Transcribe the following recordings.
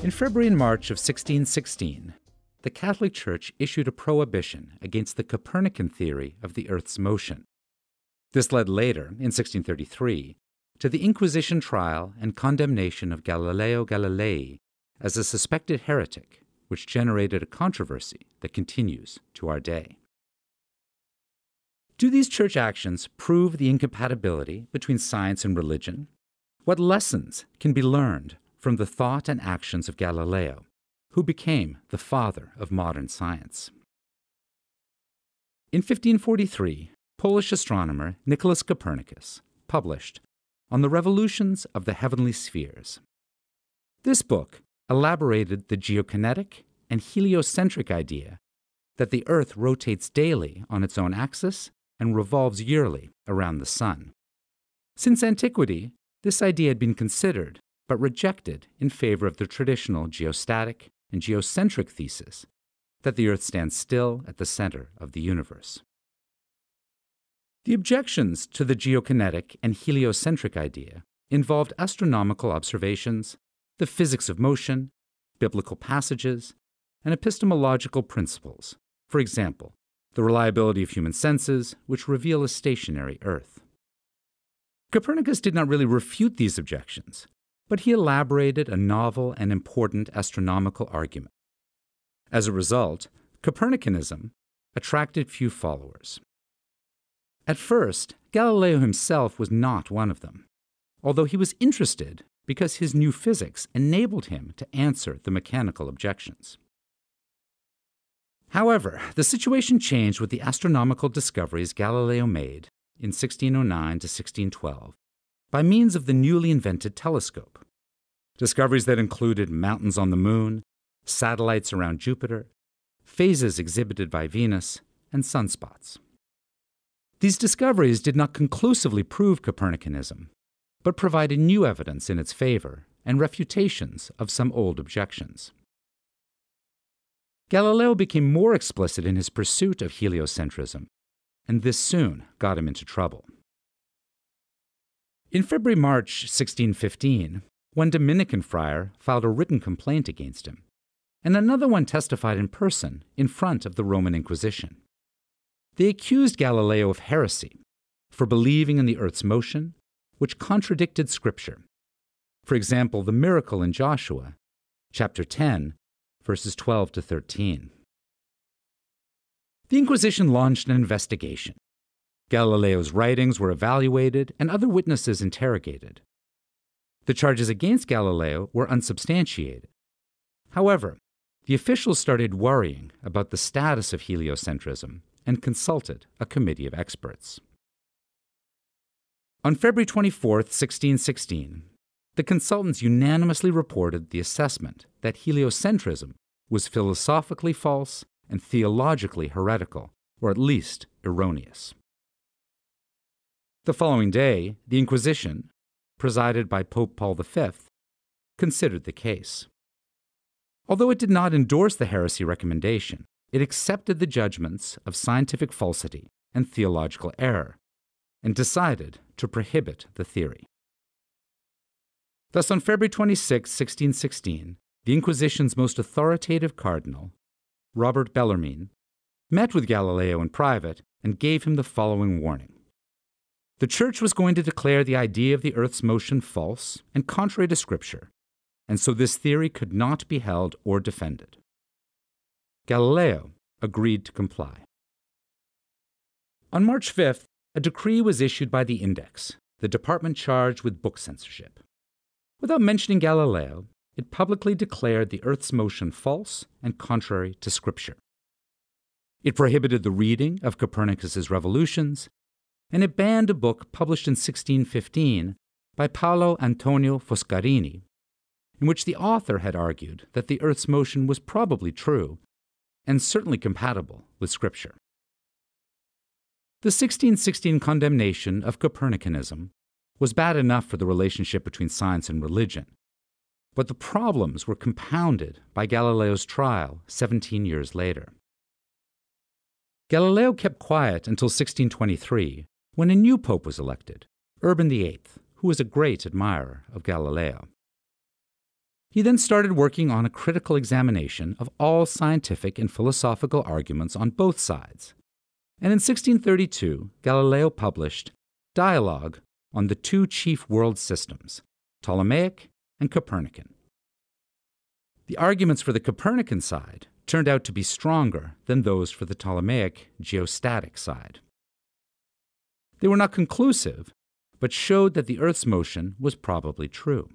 In February and March of 1616, the Catholic Church issued a prohibition against the Copernican theory of the Earth's motion. This led later, in 1633, to the Inquisition trial and condemnation of Galileo Galilei as a suspected heretic, which generated a controversy that continues to our day. Do these church actions prove the incompatibility between science and religion? What lessons can be learned from the thought and actions of Galileo, who became the father of modern science? In 1543, Polish astronomer Nicholas Copernicus published On the Revolutions of the Heavenly Spheres. This book elaborated the geokinetic and heliocentric idea that the Earth rotates daily on its own axis and revolves yearly around the Sun. Since antiquity, this idea had been considered but rejected in favor of the traditional geostatic and geocentric thesis that the Earth stands still at the center of the universe. The objections to the geokinetic and heliocentric idea involved astronomical observations, the physics of motion, biblical passages, and epistemological principles. For example, the reliability of human senses, which reveal a stationary Earth. Copernicus did not really refute these objections, but he elaborated a novel and important astronomical argument. As a result, Copernicanism attracted few followers. At first, Galileo himself was not one of them, although he was interested because his new physics enabled him to answer the mechanical objections. However, the situation changed with the astronomical discoveries Galileo made in 1609 to 1612 by means of the newly invented telescope. Discoveries that included mountains on the moon, satellites around Jupiter, phases exhibited by Venus, and sunspots. These discoveries did not conclusively prove Copernicanism, but provided new evidence in its favor and refutations of some old objections. Galileo became more explicit in his pursuit of heliocentrism, and this soon got him into trouble. In February March 1615, one Dominican friar filed a written complaint against him, and another one testified in person in front of the Roman Inquisition. They accused Galileo of heresy for believing in the Earth's motion, which contradicted Scripture. For example, the miracle in Joshua, chapter 10, verses 12 to 13. The Inquisition launched an investigation. Galileo's writings were evaluated and other witnesses interrogated. The charges against Galileo were unsubstantiated. However, the officials started worrying about the status of heliocentrism and consulted a committee of experts. On February 24, 1616, the consultants unanimously reported the assessment that heliocentrism was philosophically false and theologically heretical, or at least erroneous. The following day, the Inquisition, presided by Pope Paul V, considered the case. Although it did not endorse the heresy recommendation, it accepted the judgments of scientific falsity and theological error and decided to prohibit the theory. Thus, on February 26, 1616, the Inquisition's most authoritative cardinal, Robert Bellarmine, met with Galileo in private and gave him the following warning. The Church was going to declare the idea of the Earth's motion false and contrary to Scripture, and so this theory could not be held or defended. Galileo agreed to comply. On March 5th, a decree was issued by the Index, the department charged with book censorship. Without mentioning Galileo, it publicly declared the Earth's motion false and contrary to Scripture. It prohibited the reading of Copernicus's revolutions, and it banned a book published in 1615 by Paolo Antonio Foscarini, in which the author had argued that the Earth's motion was probably true and certainly compatible with Scripture. The 1616 condemnation of Copernicanism was bad enough for the relationship between science and religion. But the problems were compounded by Galileo's trial 17 years later. Galileo kept quiet until 1623, when a new pope was elected, Urban VIII, who was a great admirer of Galileo. He then started working on a critical examination of all scientific and philosophical arguments on both sides. And in 1632, Galileo published Dialogue on the two chief world systems, Ptolemaic and Copernican. The arguments for the Copernican side turned out to be stronger than those for the Ptolemaic geostatic side. They were not conclusive, but showed that the Earth's motion was probably true.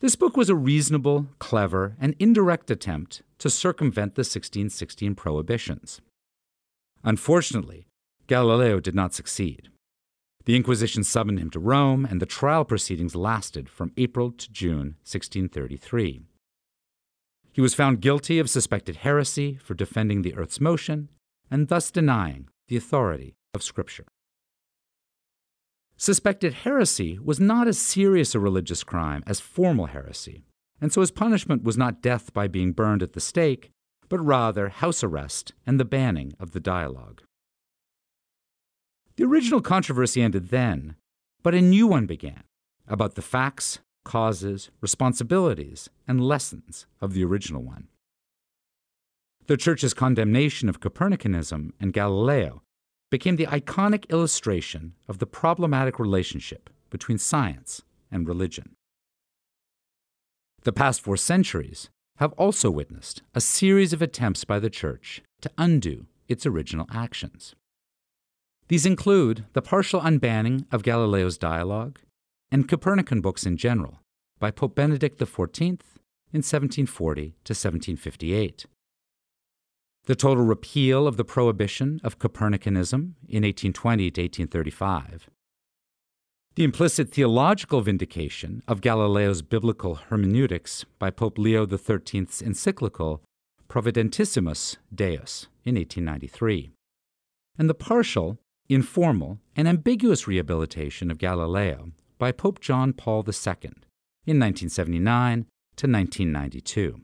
This book was a reasonable, clever, and indirect attempt to circumvent the 1616 prohibitions. Unfortunately, Galileo did not succeed. The Inquisition summoned him to Rome, and the trial proceedings lasted from April to June 1633. He was found guilty of suspected heresy for defending the earth's motion and thus denying the authority of Scripture. Suspected heresy was not as serious a religious crime as formal heresy, and so his punishment was not death by being burned at the stake, but rather house arrest and the banning of the dialogue. The original controversy ended then, but a new one began about the facts, causes, responsibilities, and lessons of the original one. The Church's condemnation of Copernicanism and Galileo became the iconic illustration of the problematic relationship between science and religion. The past four centuries have also witnessed a series of attempts by the Church to undo its original actions. These include the partial unbanning of Galileo's dialogue and Copernican books in general by Pope Benedict XIV in 1740 to 1758. The total repeal of the prohibition of Copernicanism in 1820 to 1835. The implicit theological vindication of Galileo's biblical hermeneutics by Pope Leo XIII's encyclical Providentissimus Deus in 1893. And the partial informal, and ambiguous rehabilitation of Galileo by Pope John Paul II in 1979 to 1992.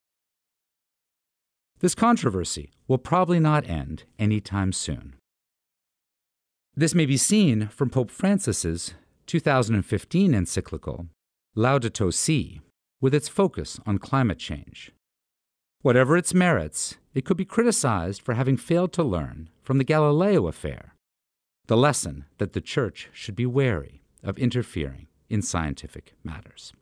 This controversy will probably not end anytime soon. This may be seen from Pope Francis's 2015 encyclical, Laudato Si, with its focus on climate change. Whatever its merits, it could be criticized for having failed to learn from the Galileo affair the lesson that the Church should be wary of interfering in scientific matters.